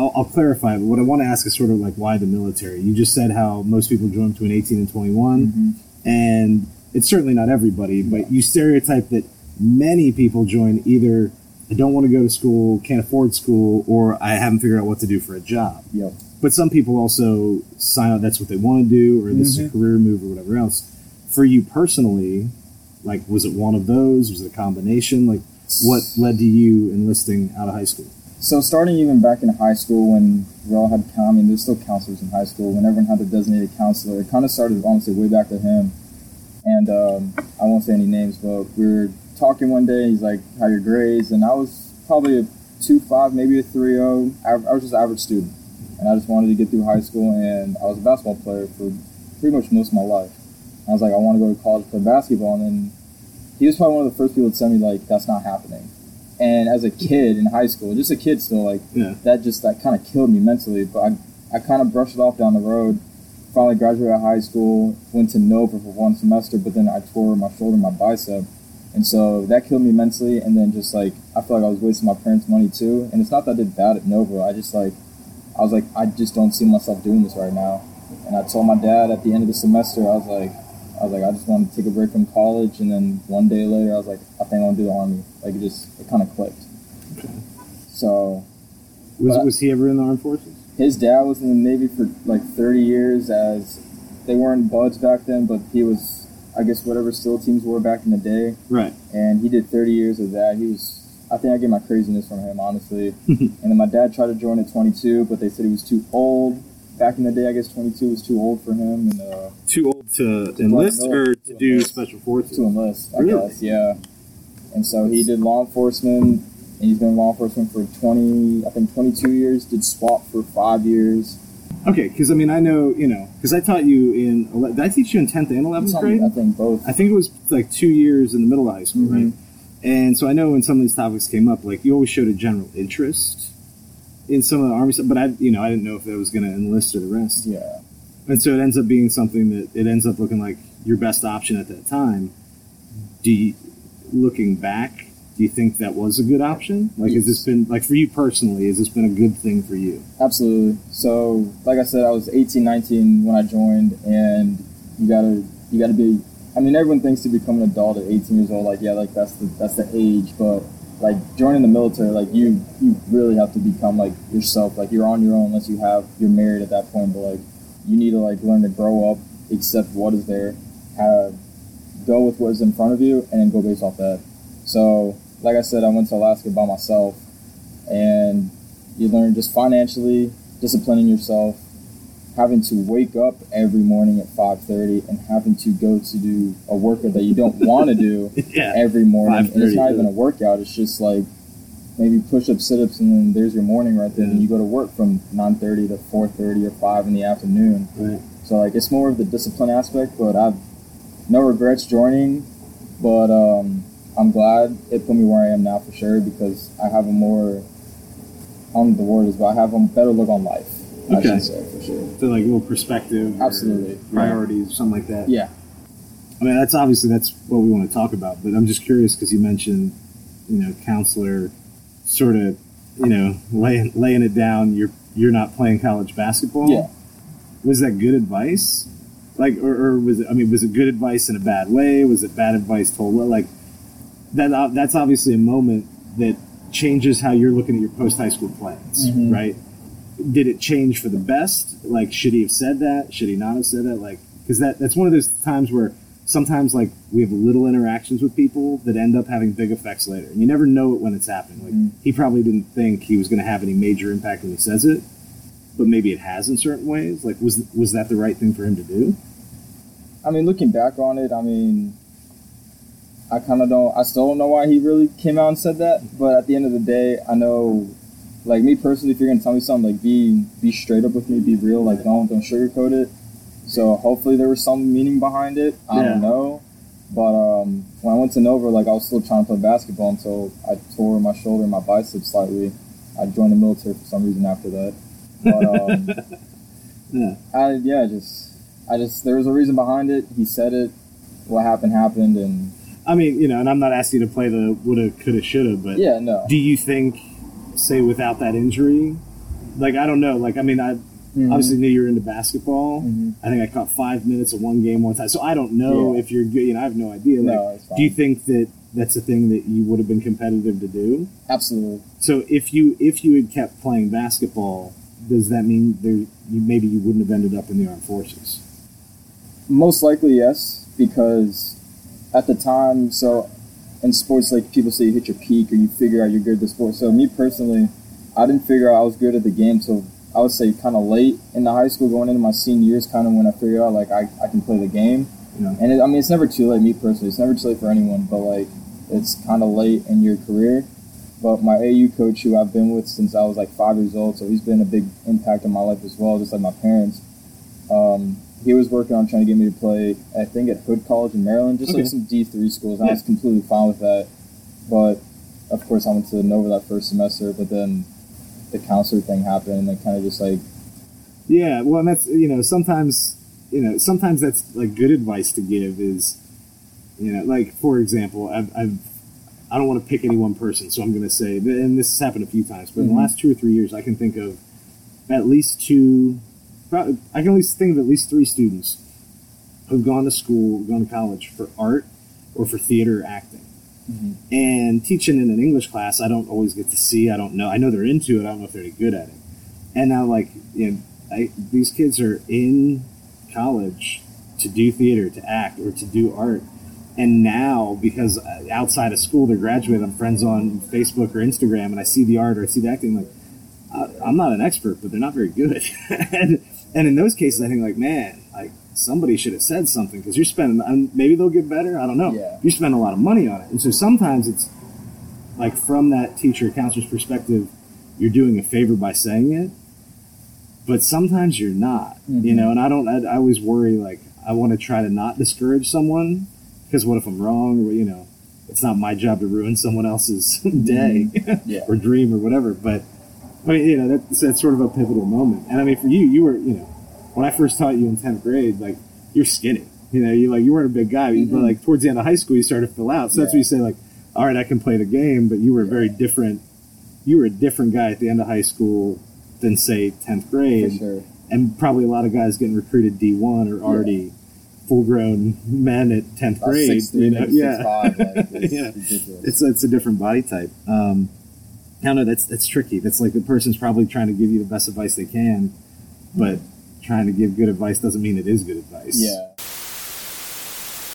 I'll, I'll clarify. But what I want to ask is sort of like why the military. You just said how most people join between 18 and 21, Mhm. and it's certainly not everybody. But you stereotype that many people join either I don't want to go to school, can't afford school, or I haven't figured out what to do for a job. Yep. But some people also sign up. That's what they want to do, or this is a Mhm. career move, or whatever else. For you personally, like, was it one of those? Was it a combination? Like, what led to you enlisting out of high school? So starting even back in high school when we all had, I mean, there's still counselors in high school. When everyone had their designated counselor, it kind of started honestly way back to him. And um, I won't say any names, but we were talking one day. He's like, "How are your grades?" And I was probably a two five, maybe a three zero. I was just an average student, and I just wanted to get through high school. And I was a basketball player for pretty much most of my life. I was like, I want to go to college to play basketball, and then he was probably one of the first people to tell me like, "That's not happening." And as a kid in high school, just a kid still, like Yeah. that just that kind of killed me mentally. But I, I kind of brushed it off down the road. Finally graduated high school, went to Nova for one semester, but then I tore my shoulder, my bicep, and so that killed me mentally. And then just like I feel like I was wasting my parents' money too. And it's not that I did bad at Nova. I just like I was like I just don't see myself doing this right now. And I told my dad at the end of the semester, I was like, I was like, I just want to take a break from college. And then one day later, I was like, I think I want to do the army. Like it just it kind of clicked. So Was was he ever in the armed forces? his dad was in the Navy for like 30 years as they weren't buds back then, but he was, I guess, whatever SEAL teams were back in the day. Right. And he did 30 years of that. He was, I think I get my craziness from him, honestly. and then my dad tried to join at 22, but they said he was too old. Back in the day, I guess 22 was too old for him and uh, Too old to enlist or to to do enlist. special forces? to enlist, I Really? guess. Yeah. And so he did law enforcement. And he's been in law enforcement for 20, I think 22 years. Did SWAT for five years. Okay, because I mean, I know you know, because I taught you in. ele- Did I teach you in tenth and eleventh Something- grade? I think both. I think it was like two years in the middle of high school, Mhm. right? And so I know when some of these topics came up, like you always showed a general interest in some of the army stuff, but I, you know, I didn't know if that was going to enlist or the rest. Yeah. And so it ends up being something that it ends up looking like your best option at that time. Do you, looking back, do you think that was a good option? Like, has this been like for you personally? Has this been a good thing for you? Absolutely. So, like I said, I was 18, 19 when I joined, and you gotta, you gotta be. I mean, everyone thinks to become an adult at 18 years old, like yeah, like that's the that's the age. But like joining the military, like you, you really have to become like yourself. Like you're on your own unless you have you're married at that point. But like you need to like learn to grow up, accept what is there, have go with what is in front of you, and then go based off that. So, like I said, I went to Alaska by myself, and you learn just financially disciplining yourself having to wake up every morning at 5.30 and having to go to do a workout that you don't want to do yeah. every morning and it's 5:30, not even a workout it's just like maybe push-ups sit-ups and then there's your morning right there and you go to work from 9.30 to 4.30 or 5 in the afternoon Right. so like it's more of the discipline aspect but i've no regrets joining but um, i'm glad it put me where i am now for sure because i have a more I don't know what the word is, but I have a better look on life. I Okay. should say for sure. So like a little perspective, Absolutely. priorities, something like that. Yeah. I mean, that's obviously that's what we want to talk about. But I'm just curious because you mentioned, you know, counselor, sort of, you know, laying laying it down. You're you're not playing college basketball. Yeah. Was that good advice? Like, or, or was it? I mean, was it good advice in a bad way? Was it bad advice told well? Like, that that's obviously a moment that changes how you're looking at your post high school plans, Mhm. right? Did it change for the best? Like, should he have said that? Should he not have said that? Like, because that that's one of those times where sometimes like we have little interactions with people that end up having big effects later, and you never know it when it's happening. Like, Mhm. he probably didn't think he was going to have any major impact when he says it, but maybe it has in certain ways. Like, was was that the right thing for him to do? I mean, looking back on it, I mean, I kind of don't. I still don't know why he really came out and said that. But at the end of the day, I know, like me personally, if you're gonna tell me something, like be be straight up with me, be real. Like don't don't sugarcoat it. So hopefully there was some meaning behind it. I Yeah. don't know. But um, when I went to Nova, like I was still trying to play basketball until I tore my shoulder and my bicep slightly. I joined the military for some reason after that. But um, Yeah. I yeah, just I just there was a reason behind it. He said it. What happened happened, and I mean, you know, and I'm not asking you to play the woulda, coulda, shoulda, but yeah, no, do you think, say, without that injury, like I don't know. Like I mean, I Mhm. obviously knew you were into basketball. Mhm. I think I caught five minutes of one game one time. So I don't know Yeah. if you're good. You know, I have no idea. Like, No, it's fine. do you think that that's a thing that you would have been competitive to do? Absolutely. So if you if you had kept playing basketball, does that mean there you maybe you wouldn't have ended up in the armed forces? Most likely, yes, because at the time, so in sports, like people say you hit your peak or you figure out you're good at the sport. So me personally, I didn't figure out I was good at the game till I would say kind of late in the high school, going into my senior years, kind of when I figured out like I, I can play the game. You know? And it, I mean, it's never too late. Me personally, it's never too late for anyone, but like it's kind of late in your career. But my AU coach, who I've been with since I was like five years old, so he's been a big impact on my life as well, just like my parents. Um, he was working on trying to get me to play, I think, at Hood College in Maryland, just Okay. like some D three schools. And I was completely fine with that. But of course, I went to Nova that first semester, but then the counselor thing happened, and then kind of just like Yeah, well, and that's you know sometimes you know sometimes that's like good advice to give is you know like for example I've, I've I don't want to pick any one person, so I'm going to say and this has happened a few times, but in the Mhm. last two or three years, I can think of at least two. Probably- I can at least think of at least three students who've gone to school, gone to college for art or for theater or acting. Mhm. And teaching in an English class, I don't always get to see. I don't know. I know they're into it. I don't know if they're any good at it. And now, like, you know, I, these kids are in college to do theater, to act, or to do art. And now, because uh, outside of school, they're graduating, I'm friends on Facebook or Instagram, and I see the art or I see the acting, like, I, I'm not an expert, but they're not very good. and, and in those cases, I think, like, man, like, somebody should have said something because you're spending, and maybe they'll get better. I don't know. Yeah. You spend a lot of money on it. And so sometimes it's like, from that teacher counselor's perspective, you're doing a favor by saying it, but sometimes you're not, you Mhm. know. And I don't. I, I always worry like I want to try to not discourage someone because what if I'm wrong or you know, it's not my job to ruin someone else's day yeah. or dream or whatever. But I mean, you know, that's, that's sort of a pivotal moment. And I mean, for you, you were you know, when I first taught you in tenth grade, like you're skinny. You know, you like you weren't a big guy, but Mhm. like towards the end of high school, you started to fill out. So that's Yeah. what you say like, all right, I can play the game, but you were a very different. You were a different guy at the end of high school than say tenth For grade, sure. and probably a lot of guys getting recruited D one are already full grown men at tenth I was grade. 6'3", you know, yeah, 6'5", like, it's Yeah. ridiculous. it's it's a different body type. Um, don't know. That's that's tricky. That's like the person's probably trying to give you the best advice they can, but trying to give good advice doesn't mean it is good advice. Yeah.